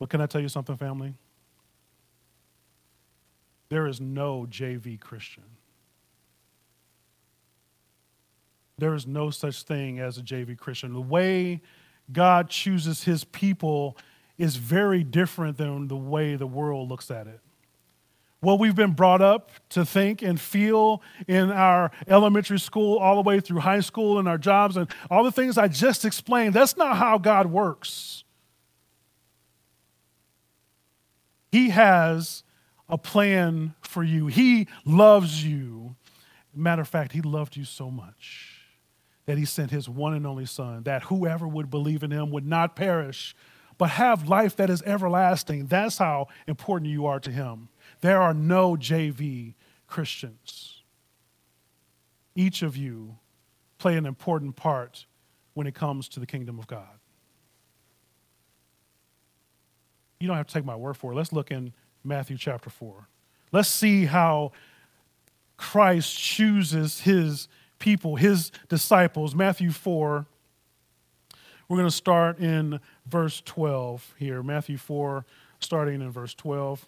But can I tell you something, family? There is no JV Christian. There is no such thing as a JV Christian. The way God chooses his people is very different than the way the world looks at it. What we've been brought up to think and feel in our elementary school, all the way through high school, and our jobs, and all the things I just explained, that's not how God works. He has a plan for you, He loves you. Matter of fact, He loved you so much that he sent his one and only Son, that whoever would believe in him would not perish, but have life that is everlasting. That's how important you are to him. There are no JV Christians. Each of you play an important part when it comes to the kingdom of God. You don't have to take my word for it. Let's look in Matthew chapter 4. Let's see how Christ chooses his people, his disciples. Matthew 4. We're going to start in verse 12 here. Matthew 4, starting in verse 12.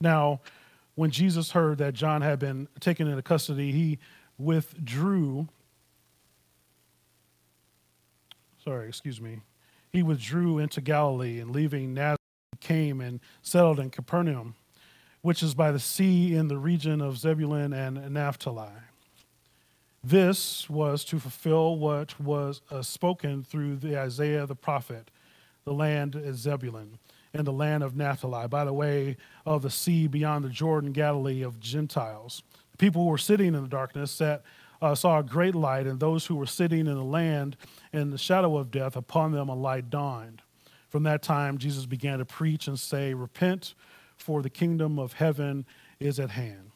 Now, when Jesus heard that John had been taken into custody, he withdrew. Sorry, excuse me. He withdrew into Galilee and leaving Nazareth, came and settled in Capernaum which is by the sea in the region of Zebulun and Naphtali. This was to fulfill what was uh, spoken through the Isaiah the prophet. The land is Zebulun and the land of Naphtali, by the way of the sea beyond the Jordan, Galilee of Gentiles. The people who were sitting in the darkness sat, uh, saw a great light, and those who were sitting in the land in the shadow of death, upon them a light dawned. From that time, Jesus began to preach and say, Repent for the kingdom of heaven is at hand.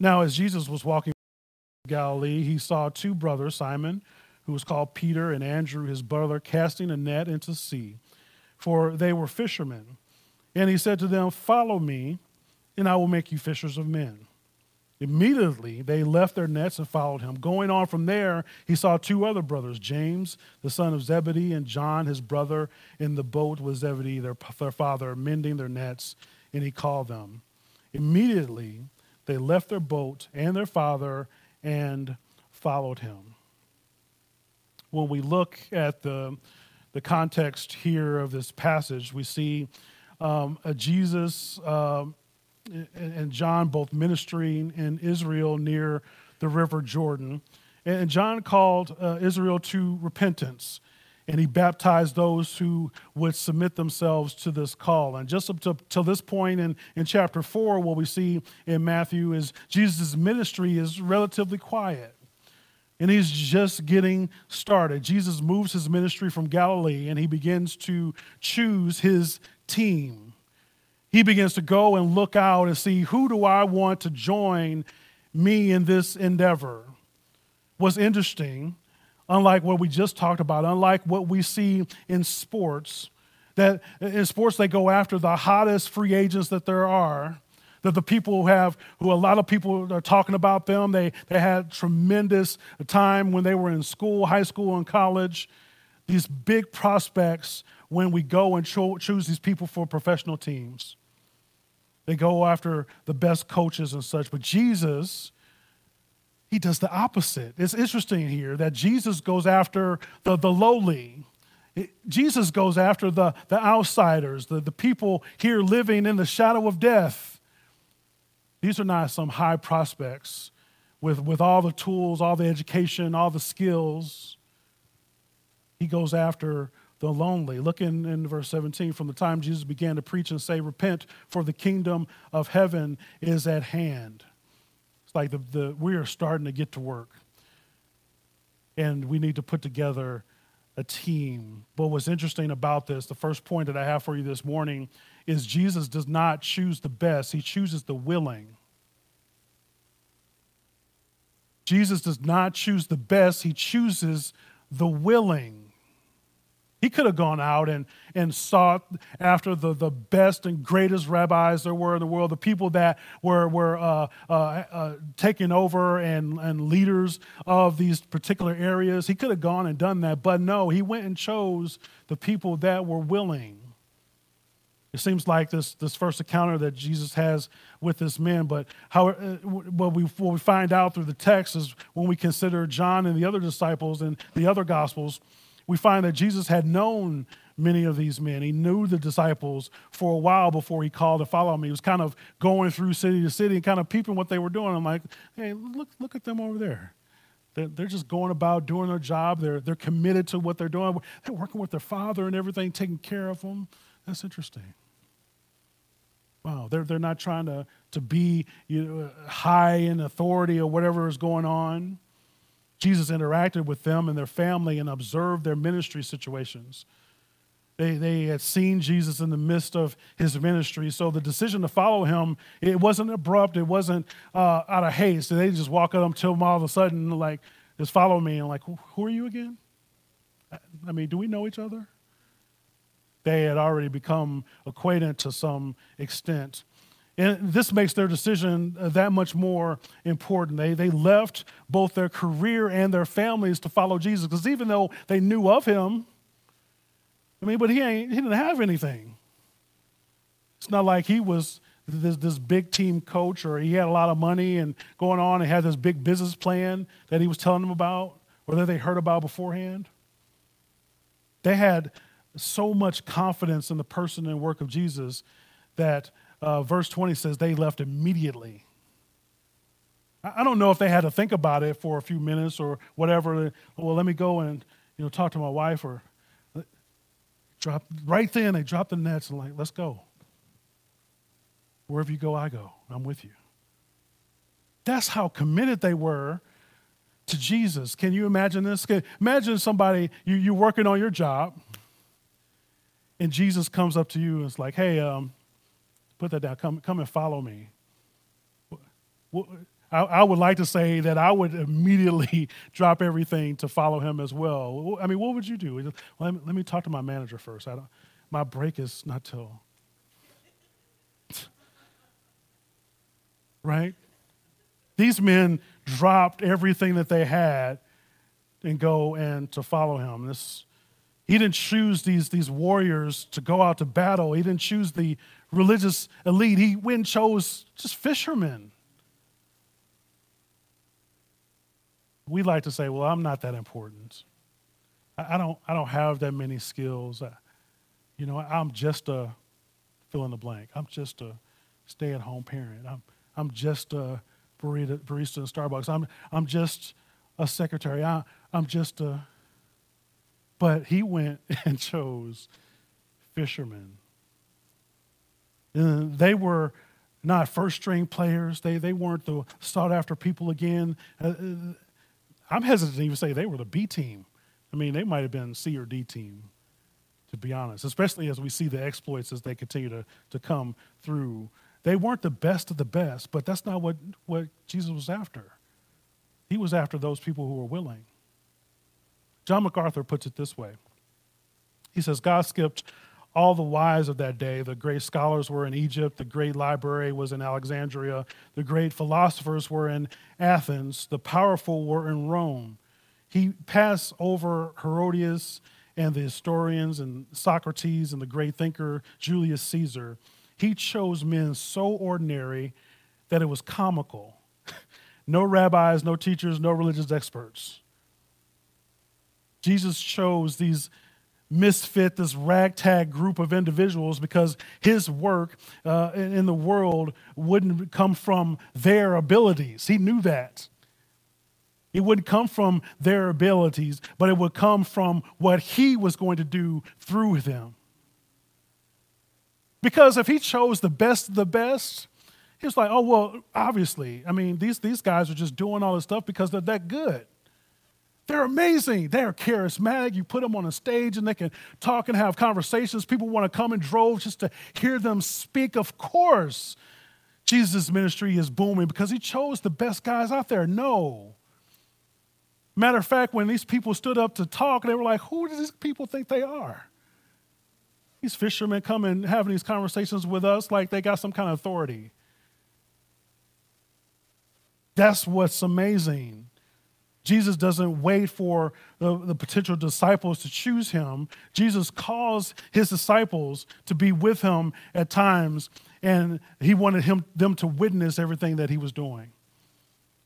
Now, as Jesus was walking Galilee, he saw two brothers, Simon, who was called Peter, and Andrew, his brother, casting a net into the sea, for they were fishermen. And he said to them, Follow me, and I will make you fishers of men. Immediately they left their nets and followed him. Going on from there, he saw two other brothers, James, the son of Zebedee, and John, his brother, in the boat with Zebedee, their, their father, mending their nets and he called them. Immediately, they left their boat and their father and followed him. When we look at the, the context here of this passage, we see um, Jesus um, and John both ministering in Israel near the river Jordan. And John called uh, Israel to repentance and he baptized those who would submit themselves to this call. And just up to, this point in, in chapter 4, what we see in Matthew is Jesus' ministry is relatively quiet. And he's just getting started. Jesus moves his ministry from Galilee and he begins to choose his team. He begins to go and look out and see who do I want to join me in this endeavor. What's interesting unlike what we just talked about, unlike what we see in sports, that in sports they go after the hottest free agents that there are that the people who have who a lot of people are talking about them they, they had tremendous time when they were in school high school and college these big prospects when we go and cho- choose these people for professional teams they go after the best coaches and such but jesus he does the opposite. It's interesting here that Jesus goes after the, the lowly. Jesus goes after the, the outsiders, the, the people here living in the shadow of death. These are not some high prospects with, with all the tools, all the education, all the skills. He goes after the lonely. Look in, in verse 17 from the time Jesus began to preach and say, Repent, for the kingdom of heaven is at hand. It's like the, the, we are starting to get to work. And we need to put together a team. But what's interesting about this, the first point that I have for you this morning, is Jesus does not choose the best, he chooses the willing. Jesus does not choose the best, he chooses the willing. He could have gone out and, and sought after the, the best and greatest rabbis there were in the world, the people that were, were uh, uh, uh, taking over and, and leaders of these particular areas. He could have gone and done that, but no, he went and chose the people that were willing. It seems like this, this first encounter that Jesus has with this man, but how, uh, what, we, what we find out through the text is when we consider John and the other disciples and the other gospels we find that Jesus had known many of these men. He knew the disciples for a while before he called to follow me. He was kind of going through city to city and kind of peeping what they were doing. I'm like, hey, look, look at them over there. They're, they're just going about doing their job. They're, they're committed to what they're doing. They're working with their father and everything, taking care of them. That's interesting. Wow, they're, they're not trying to, to be you know, high in authority or whatever is going on. Jesus interacted with them and their family and observed their ministry situations. They, they had seen Jesus in the midst of his ministry. So the decision to follow him, it wasn't abrupt. It wasn't uh, out of haste. They just walk up to him all of a sudden, like, just follow me. And like, who are you again? I mean, do we know each other? They had already become acquainted to some extent. And this makes their decision uh, that much more important. They, they left both their career and their families to follow Jesus because even though they knew of him, I mean, but he, ain't, he didn't have anything. It's not like he was this, this big team coach or he had a lot of money and going on and had this big business plan that he was telling them about or that they heard about beforehand. They had so much confidence in the person and work of Jesus that uh, verse 20 says they left immediately. I don't know if they had to think about it for a few minutes or whatever. Well, let me go and you know talk to my wife or drop right then. They drop the nets and like, let's go. Wherever you go, I go. I'm with you. That's how committed they were to Jesus. Can you imagine this? Imagine somebody you you're working on your job, and Jesus comes up to you and it's like, hey, um, Put that down. Come, come and follow me. I, I would like to say that I would immediately drop everything to follow him as well. I mean, what would you do? Let, me, let me talk to my manager first. I don't, my break is not till. right? These men dropped everything that they had and go and to follow him. This, he didn't choose these, these warriors to go out to battle. He didn't choose the religious elite. He went chose just fishermen. We like to say, well, I'm not that important. I, don't, I don't have that many skills. You know, I'm just a fill in the blank. I'm just a stay at home parent. I'm, I'm just a barista, barista in Starbucks. I'm, I'm just a secretary. I, I'm just a. But he went and chose fishermen. Uh, they were not first string players. They, they weren't the sought after people again. Uh, uh, I'm hesitant to even say they were the B team. I mean, they might have been C or D team, to be honest, especially as we see the exploits as they continue to, to come through. They weren't the best of the best, but that's not what, what Jesus was after. He was after those people who were willing. John MacArthur puts it this way He says, God skipped all the wise of that day. The great scholars were in Egypt, the great library was in Alexandria, the great philosophers were in Athens, the powerful were in Rome. He passed over Herodotus and the historians and Socrates and the great thinker Julius Caesar. He chose men so ordinary that it was comical. no rabbis, no teachers, no religious experts. Jesus chose these misfit, this ragtag group of individuals because his work uh, in the world wouldn't come from their abilities. He knew that. It wouldn't come from their abilities, but it would come from what he was going to do through them. Because if he chose the best of the best, he was like, oh, well, obviously. I mean, these, these guys are just doing all this stuff because they're that good. They're amazing. They're charismatic. You put them on a stage and they can talk and have conversations. People want to come in droves just to hear them speak. Of course, Jesus' ministry is booming because he chose the best guys out there. No. Matter of fact, when these people stood up to talk, they were like, Who do these people think they are? These fishermen come and having these conversations with us like they got some kind of authority. That's what's amazing. Jesus doesn't wait for the, the, potential disciples to choose him. Jesus calls his disciples to be with him at times, and he wanted him, them to witness everything that he was doing.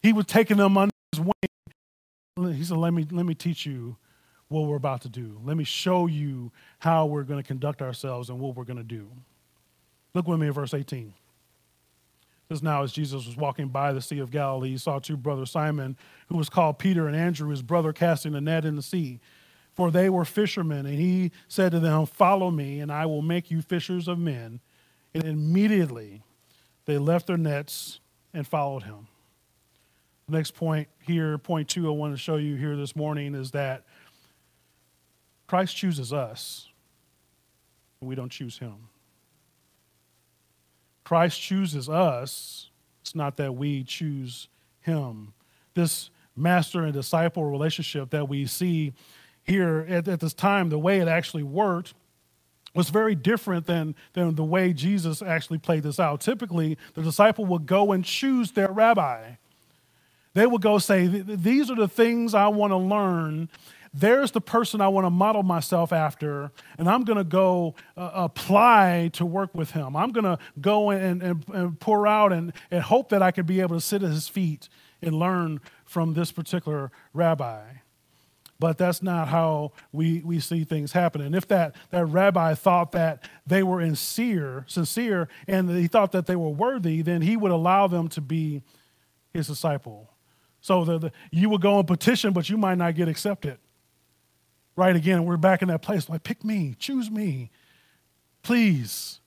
He was taking them under his wing. He said, Let me, let me teach you what we're about to do. Let me show you how we're going to conduct ourselves and what we're going to do. Look with me at verse 18 says now as Jesus was walking by the Sea of Galilee, he saw two brothers, Simon, who was called Peter, and Andrew, his brother, casting a net in the sea. For they were fishermen, and he said to them, Follow me, and I will make you fishers of men. And immediately they left their nets and followed him. The next point here, point two, I want to show you here this morning is that Christ chooses us, and we don't choose him. Christ chooses us. It's not that we choose him. This master and disciple relationship that we see here at, at, this time, the way it actually worked was very different than, than the way Jesus actually played this out. Typically, the disciple would go and choose their rabbi. They would go say, These are the things I want to learn, there's the person I want to model myself after, and I'm going to go uh, apply to work with him. I'm going to go and, and, and pour out and, and hope that I can be able to sit at his feet and learn from this particular rabbi. But that's not how we, we see things happen. And if that, that rabbi thought that they were sincere, sincere and he thought that they were worthy, then he would allow them to be his disciple. So the, the, you would go and petition, but you might not get accepted right again. We're back in that place like, pick me, choose me, please.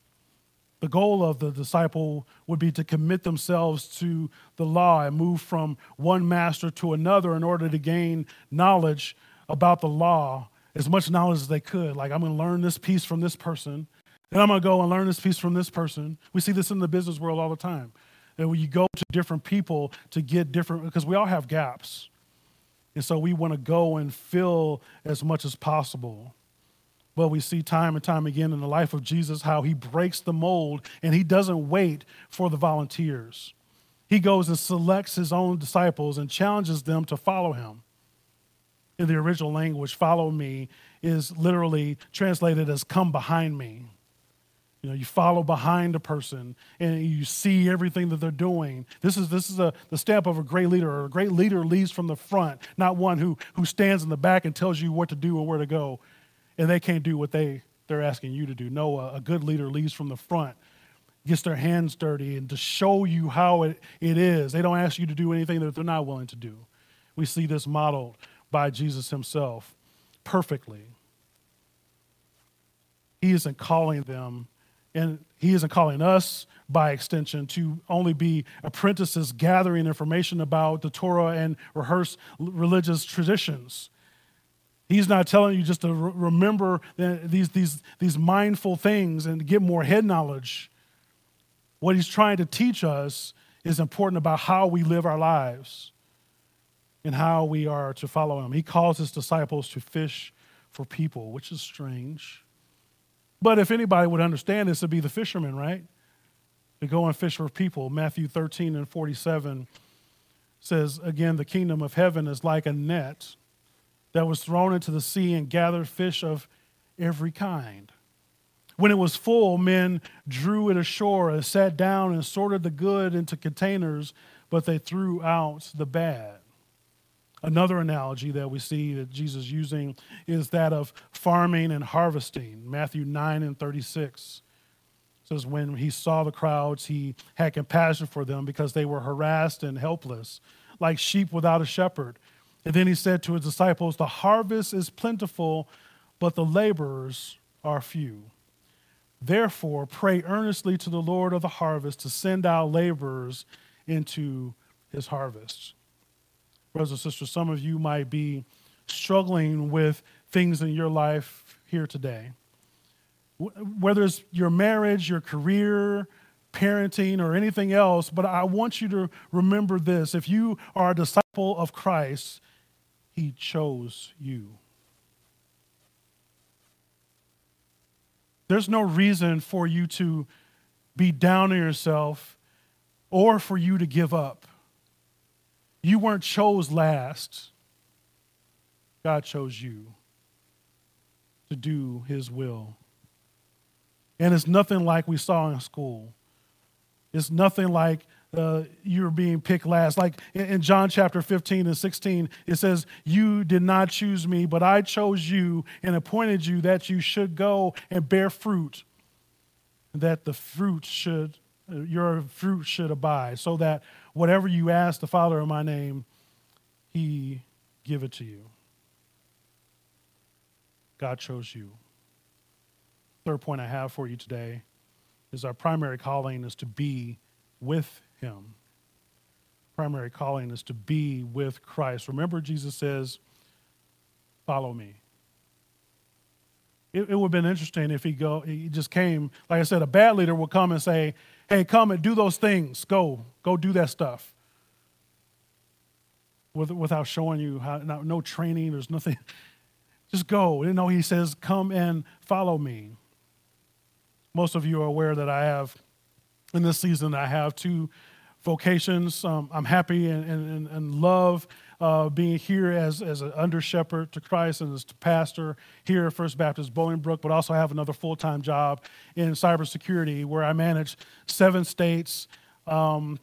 The goal of the disciple would be to commit themselves to the law and move from one master to another in order to gain knowledge about the law, as much knowledge as they could. Like, I'm going to learn this piece from this person, then I'm going to go and learn this piece from this person. We see this in the business world all the time. That when you go to different people to get different, because we all have gaps. And so we want to go and fill as much as possible. But we see time and time again in the life of Jesus how he breaks the mold and he doesn't wait for the volunteers. He goes and selects his own disciples and challenges them to follow him. In the original language, follow me is literally translated as come behind me. You know, you follow behind a person and you see everything that they're doing. This is, this is a, the stamp of a great leader. Or A great leader leads from the front, not one who, who stands in the back and tells you what to do or where to go, and they can't do what they, they're asking you to do. No, a, a good leader leads from the front, gets their hands dirty, and to show you how it, it is. They don't ask you to do anything that they're not willing to do. We see this modeled by Jesus himself perfectly. He isn't calling them and he isn't calling us, by extension, to only be apprentices gathering information about the Torah and rehearse religious traditions. He's not telling you just to re- remember these, these, these mindful things and get more head knowledge. What he's trying to teach us is important about how we live our lives and how we are to follow him. He calls his disciples to fish for people, which is strange. But if anybody would understand this, it'd be the fishermen, right? To go and fish for people. Matthew 13 and 47 says, again, the kingdom of heaven is like a net that was thrown into the sea and gathered fish of every kind. When it was full, men drew it ashore and sat down and sorted the good into containers, but they threw out the bad. Another analogy that we see that Jesus using is that of farming and harvesting. Matthew 9 and 36 says, When he saw the crowds, he had compassion for them because they were harassed and helpless, like sheep without a shepherd. And then he said to his disciples, The harvest is plentiful, but the laborers are few. Therefore, pray earnestly to the Lord of the harvest to send out laborers into his harvest brothers and sisters, some of you might be struggling with things in your life here today. Whether it's your marriage, your career, parenting, or anything else, but I want you to remember this. If you are a disciple of Christ, He chose you. There's no reason for you to be down on yourself or for you to give up. You weren't chose last. God chose you to do his will. And it's nothing like we saw in school. It's nothing like uh, you're being picked last. Like in, John chapter 15 and 16, it says, You did not choose me, but I chose you and appointed you that you should go and bear fruit, that the fruit should, uh, your fruit should abide, so that whatever you ask the Father in my name, he give it to you. God chose you. Third point I have for you today is our primary calling is to be with him. Primary calling is to be with Christ. Remember, Jesus says, Follow me. It, it would have been interesting if he go he just came, like I said, a bad leader will come and say, Hey, come and do those things. Go, go do that stuff. With, without showing you how no, no training, there's nothing. Just go. You know, he says, Come and follow me. Most of you are aware that I have, in this season, I have two vocations. Um, I'm happy and, and, and love uh, being here as, as an under shepherd to Christ and as pastor here at First Baptist Bolingbrook, but also have another full time job in cybersecurity where I manage seven states. Um,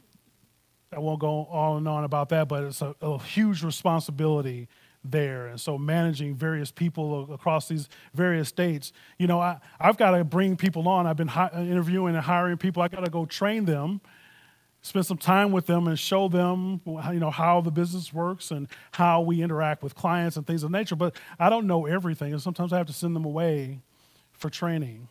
I won't go on and on about that, but it's a, a huge responsibility there. And so managing various people across these various states, you know, I, I've got to bring people on. I've been hi- interviewing and hiring people. I got to go train them, spend some time with them and show them, you know, how the business works and how we interact with clients and things of nature. But I don't know everything. And sometimes I have to send them away for training.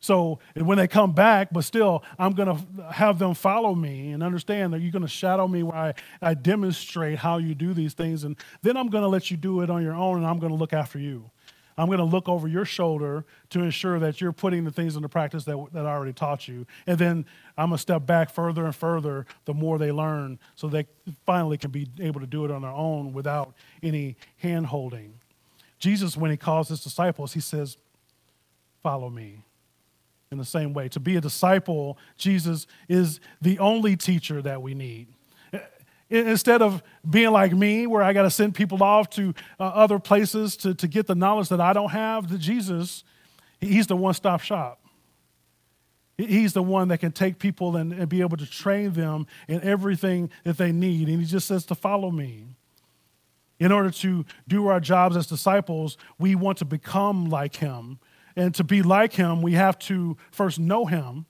So when they come back, but still, I'm going to have them follow me and understand that you're going to shadow me where I, I demonstrate how you do these things. And then I'm going to let you do it on your own, and I'm going to look after you. I'm going to look over your shoulder to ensure that you're putting the things into practice that, that I already taught you. And then I'm going to step back further and further the more they learn so they finally can be able to do it on their own without any hand holding. Jesus, when he calls his disciples, he says, Follow me in the same way. To be a disciple, Jesus is the only teacher that we need. Instead of being like me, where I got to send people off to uh, other places to, to get the knowledge that I don't have, the Jesus, he's the one stop shop. He's the one that can take people and, and be able to train them in everything that they need. And he just says to follow me. In order to do our jobs as disciples, we want to become like him. And to be like him, we have to first know him.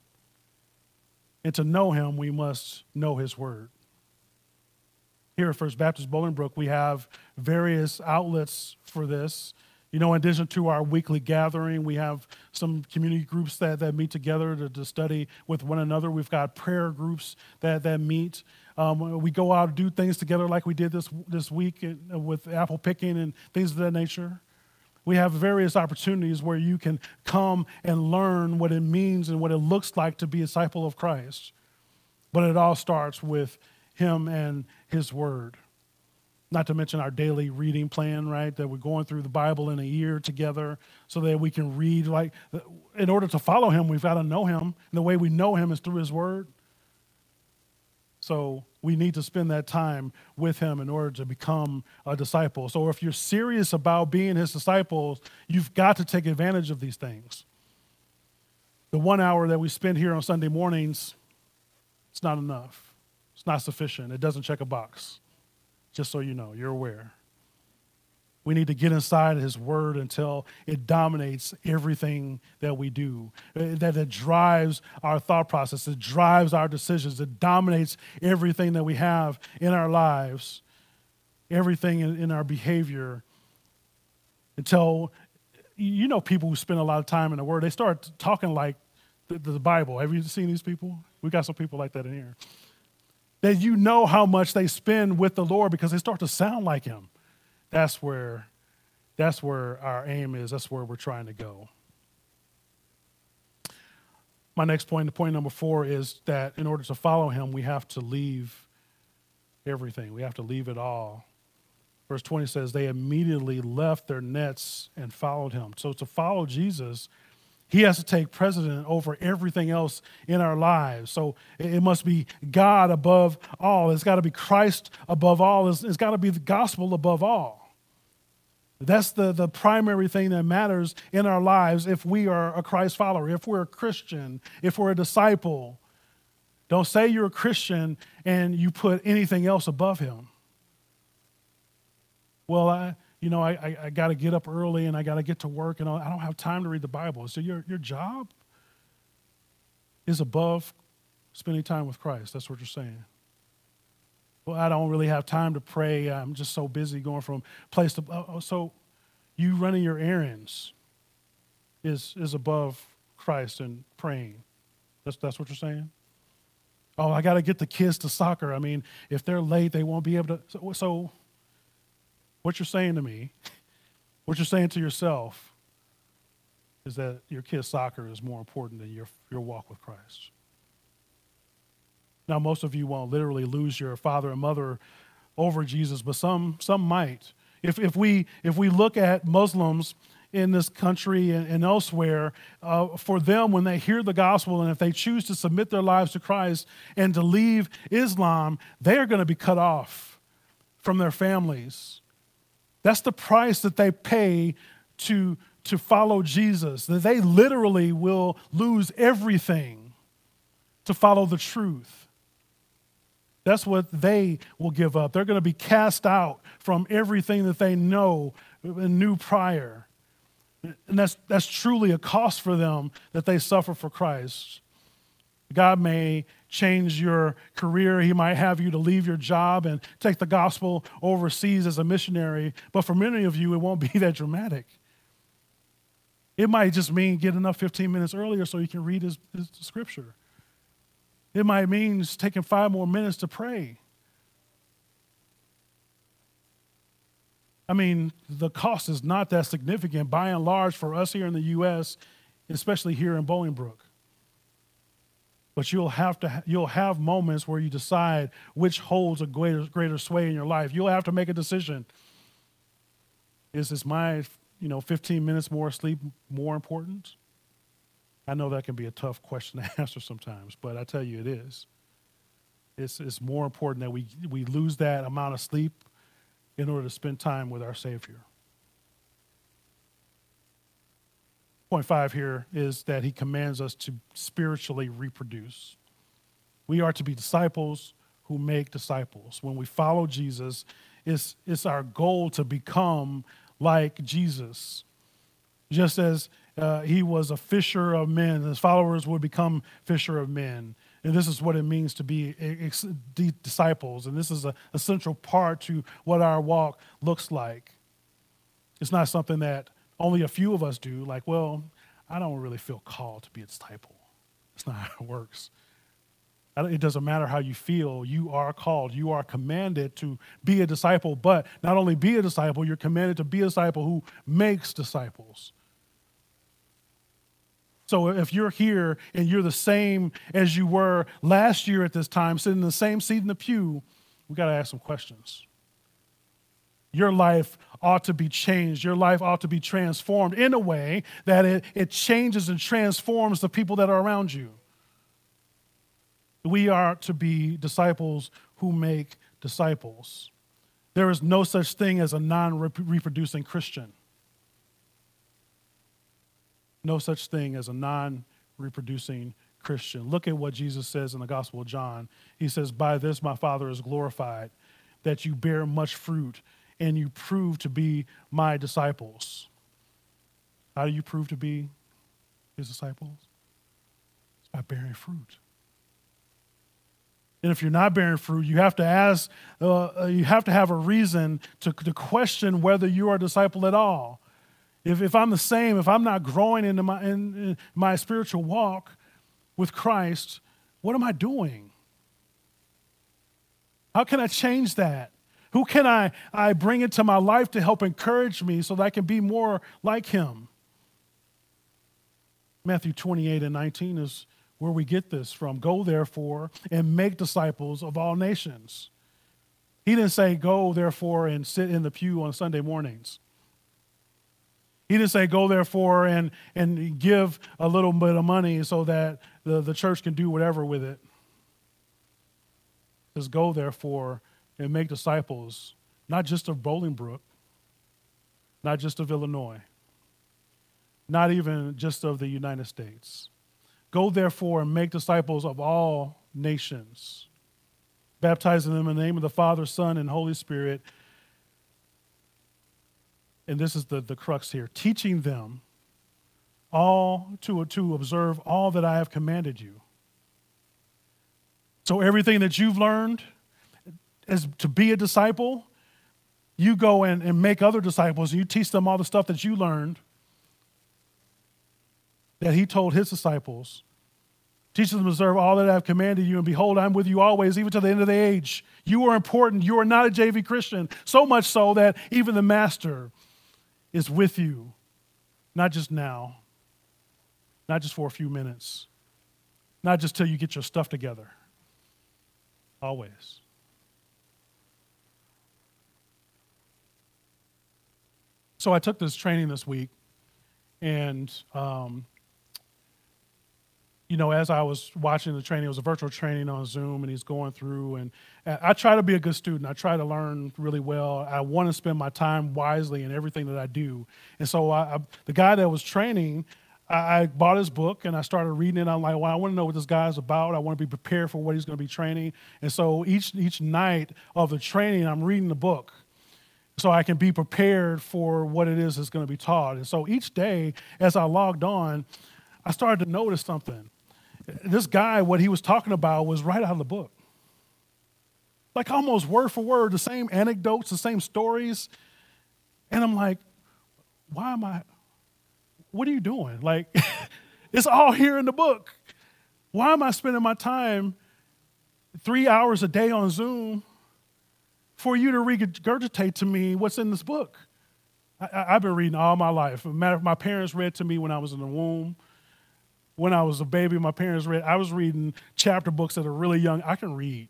And to know him, we must know his word. Here at First Baptist Bolingbrook, we have various outlets for this. You know, in addition to our weekly gathering, we have some community groups that, that meet together to, to study with one another. We've got prayer groups that, that meet. Um, we go out and do things together like we did this, this week with apple picking and things of that nature we have various opportunities where you can come and learn what it means and what it looks like to be a disciple of Christ. But it all starts with Him and His Word. Not to mention our daily reading plan, right? That we're going through the Bible in a year together so that we can read. Like, in order to follow Him, we've got to know Him. And the way we know Him is through His Word. So we need to spend that time with him in order to become a disciple. So if you're serious about being his disciples, you've got to take advantage of these things. The one hour that we spend here on Sunday mornings, it's not enough. Not sufficient. It doesn't check a box. Just so you know, you're aware. We need to get inside His Word until it dominates everything that we do, uh, that it drives our thought process, it drives our decisions, it dominates everything that we have in our lives, everything in, in our behavior. Until, you know, people who spend a lot of time in the Word, they start talking like the, the Bible. Have you seen these people? We got some people like that in here. That you know how much they spend with the Lord because they start to sound like Him that's where that's where our aim is. That's where we're trying to go. My next point, the point number four, is that in order to follow him, we have to leave everything. We have to leave it all. Verse 20 says, They immediately left their nets and followed him. So to follow Jesus, he has to take precedent over everything else in our lives. So it must be God above all. It's got to be Christ above all. it's, it's got to be the gospel above all. That's the, the primary thing that matters in our lives if we are a Christ follower, if we're a Christian, if we're a disciple. Don't say you're a Christian and you put anything else above him. Well, I, you know, I, I, I got to get up early and I got to get to work and I don't have time to read the Bible. So your, your job is above spending time with Christ. That's what you're saying. Well, I don't really have time to pray. I'm just so busy going from place to. Oh, oh so you running your errands is, is above Christ and praying. That's, that's what you're saying? Oh, I got to get the kids to soccer. I mean, if they're late, they won't be able to. So, so, what you're saying to me, what you're saying to yourself, is that your kid's soccer is more important than your, your walk with Christ. Now, most of you won't literally lose your father and mother over Jesus, but some, some might. If, if, we, if we look at Muslims in this country and, and elsewhere, uh, for them, when they hear the gospel and if they choose to submit their lives to Christ and to leave Islam, they are going to be cut off from their families. That's the price that they pay to, to follow Jesus, that they literally will lose everything to follow the truth. That's what they will give up. They're going to be cast out from everything that they know and knew prior. And that's, that's truly a cost for them that they suffer for Christ. God may change your career. He might have you to leave your job and take the gospel overseas as a missionary. But for many of you, it won't be that dramatic. It might just mean getting up 15 minutes earlier so you can read his, his scripture. It might mean taking five more minutes to pray. I mean, the cost is not that significant by and large for us here in the U.S., especially here in Bolingbrook. But you'll have to you'll have moments where you decide which holds a greater greater sway in your life. You'll have to make a decision. Is this my you know 15 minutes more sleep more important? I know that can be a tough question to answer sometimes, but I tell you it is. It's, it's more important that we, we lose that amount of sleep in order to spend time with our Savior. Point five here is that he commands us to spiritually reproduce. We are to be disciples who make disciples. When we follow Jesus, it's, it's our goal to become like Jesus. Just as uh, he was a fisher of men. His followers would become fisher of men. And this is what it means to be disciples. And this is a, a central part to what our walk looks like. It's not something that only a few of us do, like, well, I don't really feel called to be a disciple. It's not how it works. It doesn't matter how you feel, you are called. You are commanded to be a disciple, but not only be a disciple, you're commanded to be a disciple who makes disciples. So if you're here and you're the same as you were last year at this time, sitting in the same seat in the pew, we got to ask some questions. Your life ought to be changed. Your life ought to be transformed in a way that it, it changes and transforms the people that are around you. We are to be disciples who make disciples. There is no such thing as a non reproducing Christian no such thing as a non reproducing Christian. Look at what Jesus says in the Gospel of John. He says, By this my Father is glorified, that you bear much fruit and you prove to be my disciples. How do you prove to be his disciples? It's by bearing fruit. And if you're not bearing fruit, you have to ask, uh, uh you have to have a reason to, to question whether you are a disciple at all. If, if I'm the same, if I'm not growing into my, in, in my spiritual walk with Christ, what am I doing? How can I change that? Who can I, I bring into my life to help encourage me so that I can be more like him? Matthew 28 and 19 is where we get this from. Go therefore and make disciples of all nations He didn't say, Go therefore and sit in the pew on Sunday mornings. He didn't say, Go therefore and, and give a little bit of money so that the, the church can do whatever with it. He says, Go therefore and make disciples, not just of Bolingbrook, not just of Illinois, not even just of the United States. Go therefore and make disciples of all nations, baptizing them in the name of the Father, Son, and Holy Spirit. And this is the, the crux here teaching them all to, to observe all that I have commanded you. So, everything that you've learned as to be a disciple, you go and, and make other disciples and you teach them all the stuff that you learned that he told his disciples. Teach them to observe all that I have commanded you, and behold, I'm with you always, even to the end of the age. You are important. You are not a JV Christian, so much so that even the master is with you, not just now, not just for a few minutes, not just till you get your stuff together. Always. So I took this training this week, and um, you know, as I was watching the training, it was a virtual training on Zoom, and he's going through. And I try to be a good student. I try to learn really well. I want to spend my time wisely in everything that I do. And so, I, I, the guy that was training, I, I, bought his book and I started reading it. I'm like, well, I want to know what this guy's about. I want to be prepared for what he's going to be training. And so, each each night of the training, I'm reading the book so I can be prepared for what it is that's going to be taught. And so each day, as I logged on, I started to notice something this guy, what he was talking about was right out of the book. Like almost word for word, the same anecdotes, the same stories. And I'm like, why am I, what are you doing? Like, it's all here in the book. Why am I spending my time three hours a day on Zoom for you to regurgitate to me what's in this book? I, have been reading all my life. Matter of my parents read to me when I was in the womb when I was a baby, my parents read, I was reading chapter books at a really young, I can read.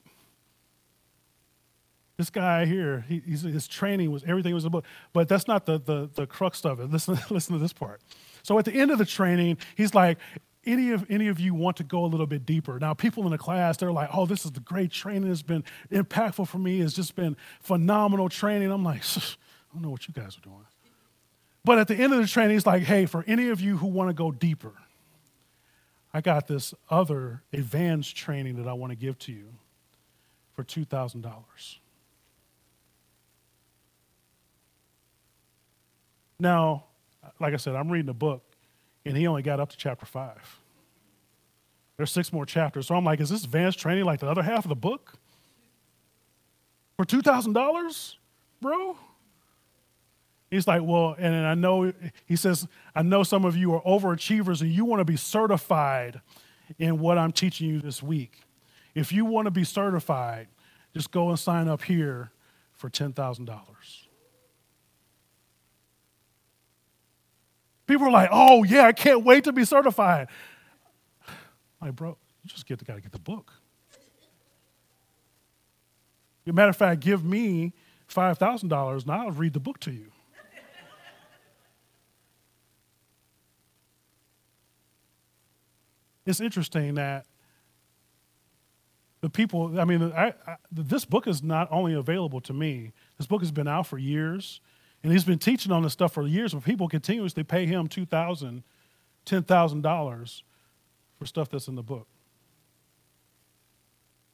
This guy here, he, his training was, everything was a book. But that's not the, the, the crux of it. Listen, listen to this part. So at the end of the training, he's like, any of, any of you want to go a little bit deeper? Now, people in the class, they're like, oh, this is the great training. It's been impactful for me. It's just been phenomenal training. I'm like, I don't know what you guys are doing. But at the end of the training, it's like, hey, for any of you who want to go deeper, I got this other advanced training that I want to give to you for $2,000. Now, like I said, I'm reading a book, and he only got up to chapter five. There's six more chapters. So I'm like, is this advanced training like the other half of the book? For $2,000, bro? He's like, well, and I know, he says, I know some of you are overachievers and you want to be certified in what I'm teaching you this week. If you want to be certified, just go and sign up here for $10,000. People are like, oh, yeah, I can't wait to be certified. I'm like, bro, you just get, got to get the book. As a matter of fact, give me $5,000 and I'll read the book to you. it's interesting that the people, I mean, I, I, this book is not only available to me, this book has been out for years, and he's been teaching on this stuff for years, but people continuously pay him $2,000, $10,000 for stuff that's in the book.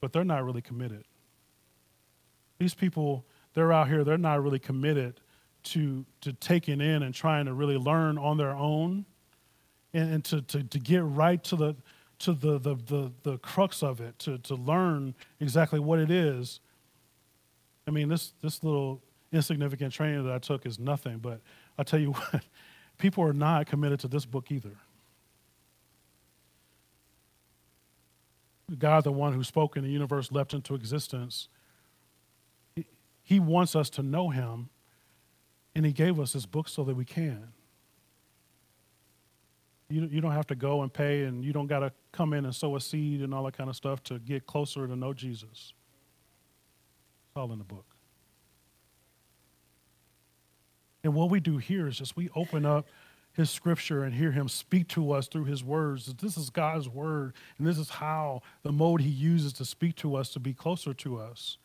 But they're not really committed. These people, they're out here, they're not really committed to, to taking in and trying to really learn on their own and, and to, to, to get right to the to the, the, the, the crux of it, to, to learn exactly what it is. I mean, this, this little insignificant training that I took is nothing, but I'll tell you what, people are not committed to this book either. God, the one who spoke in the universe, leapt into existence, he, he wants us to know him, and he gave us this book so that we can. You, you don't have to go and pay, and you don't got to come in and sow a seed and all that kind of stuff to get closer to know Jesus. It's all in the book. And what we do here is just we open up his scripture and hear him speak to us through his words. This is God's word, and this is how the mode he uses to speak to us to be closer to us.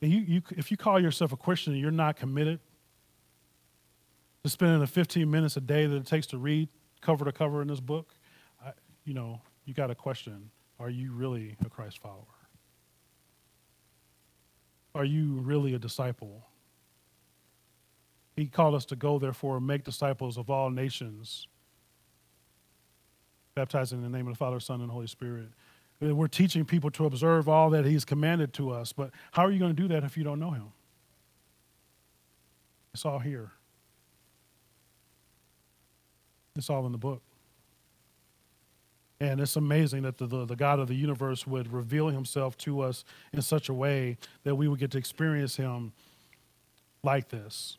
And you, you, if you call yourself a Christian and you're not committed to spending the 15 minutes a day that it takes to read cover to cover in this book, I, you know, you got a question. Are you really a Christ follower? Are you really a disciple? He called us to go, therefore, and make disciples of all nations, baptizing in the name of the Father, Son, and Holy Spirit. We're teaching people to observe all that He's commanded to us, but how are you going to do that if you don't know Him? It's all here. It's all in the book. And it's amazing that the, the, the, God of the universe would reveal himself to us in such a way that we would get to experience him like this.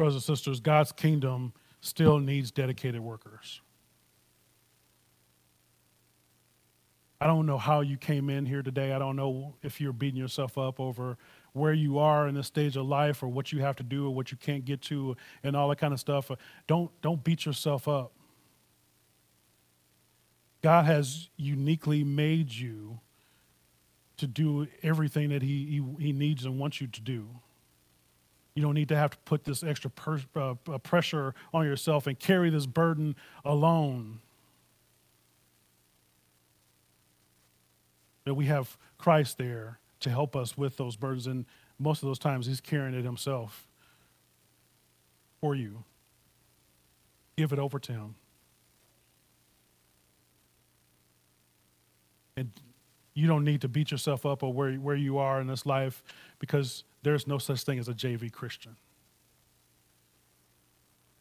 Brothers and sisters, God's kingdom still needs dedicated workers. I don't know how you came in here today. I don't know if you're beating yourself up over where you are in this stage of life or what you have to do or what you can't get to and all that kind of stuff. Don't, don't beat yourself up. God has uniquely made you to do everything that he, he, he, needs and wants you to do. You don't need to have to put this extra per, uh, uh, pressure on yourself and carry this burden alone. That we have Christ there to help us with those burdens, and most of those times He's carrying it Himself for you. Give it over to Him. And you don't need to beat yourself up or where, where you are in this life because there's no such thing as a JV Christian.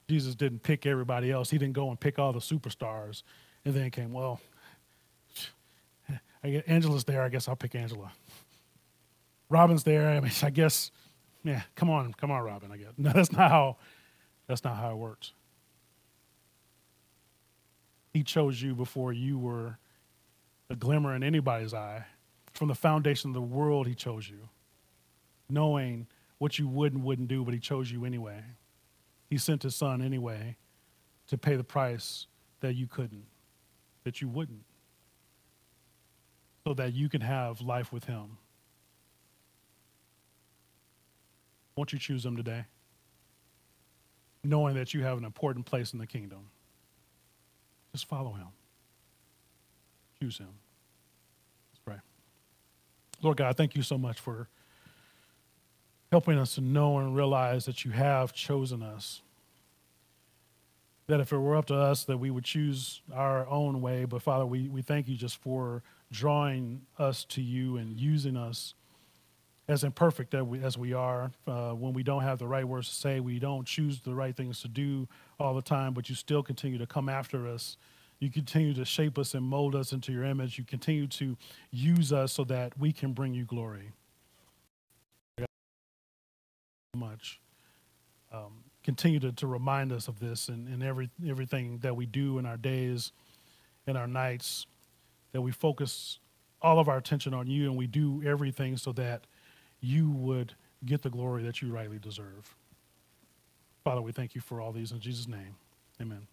Jesus didn't pick everybody else. He didn't go and pick all the superstars and then came, well, I get Angela's there. I guess I'll pick Angela. Robin's there. I mean, I guess, yeah, come on, come on, Robin. I guess. No, that's not how, that's not how it works. He chose you before you were a glimmer in anybody's eye. From the foundation of the world, He chose you, knowing what you would and wouldn't do, but He chose you anyway. He sent His Son anyway to pay the price that you couldn't, that you wouldn't, so that you can have life with Him. Won't you choose Him today? Knowing that you have an important place in the kingdom. Just follow Him. Choose him. Let's pray. Lord God, thank you so much for helping us to know and realize that you have chosen us. That if it were up to us, that we would choose our own way. But Father, we, we thank you just for drawing us to you and using us as imperfect as we, are. Uh, when we don't have the right words to say, we don't choose the right things to do all the time, but you still continue to come after us you continue to shape us and mold us into your image. You continue to use us so that we can bring you glory. Much. Um, continue to, to remind us of this in, in every, everything that we do in our days, in our nights, that we focus all of our attention on you and we do everything so that you would get the glory that you rightly deserve. Father, we thank you for all these in Jesus' name. Amen.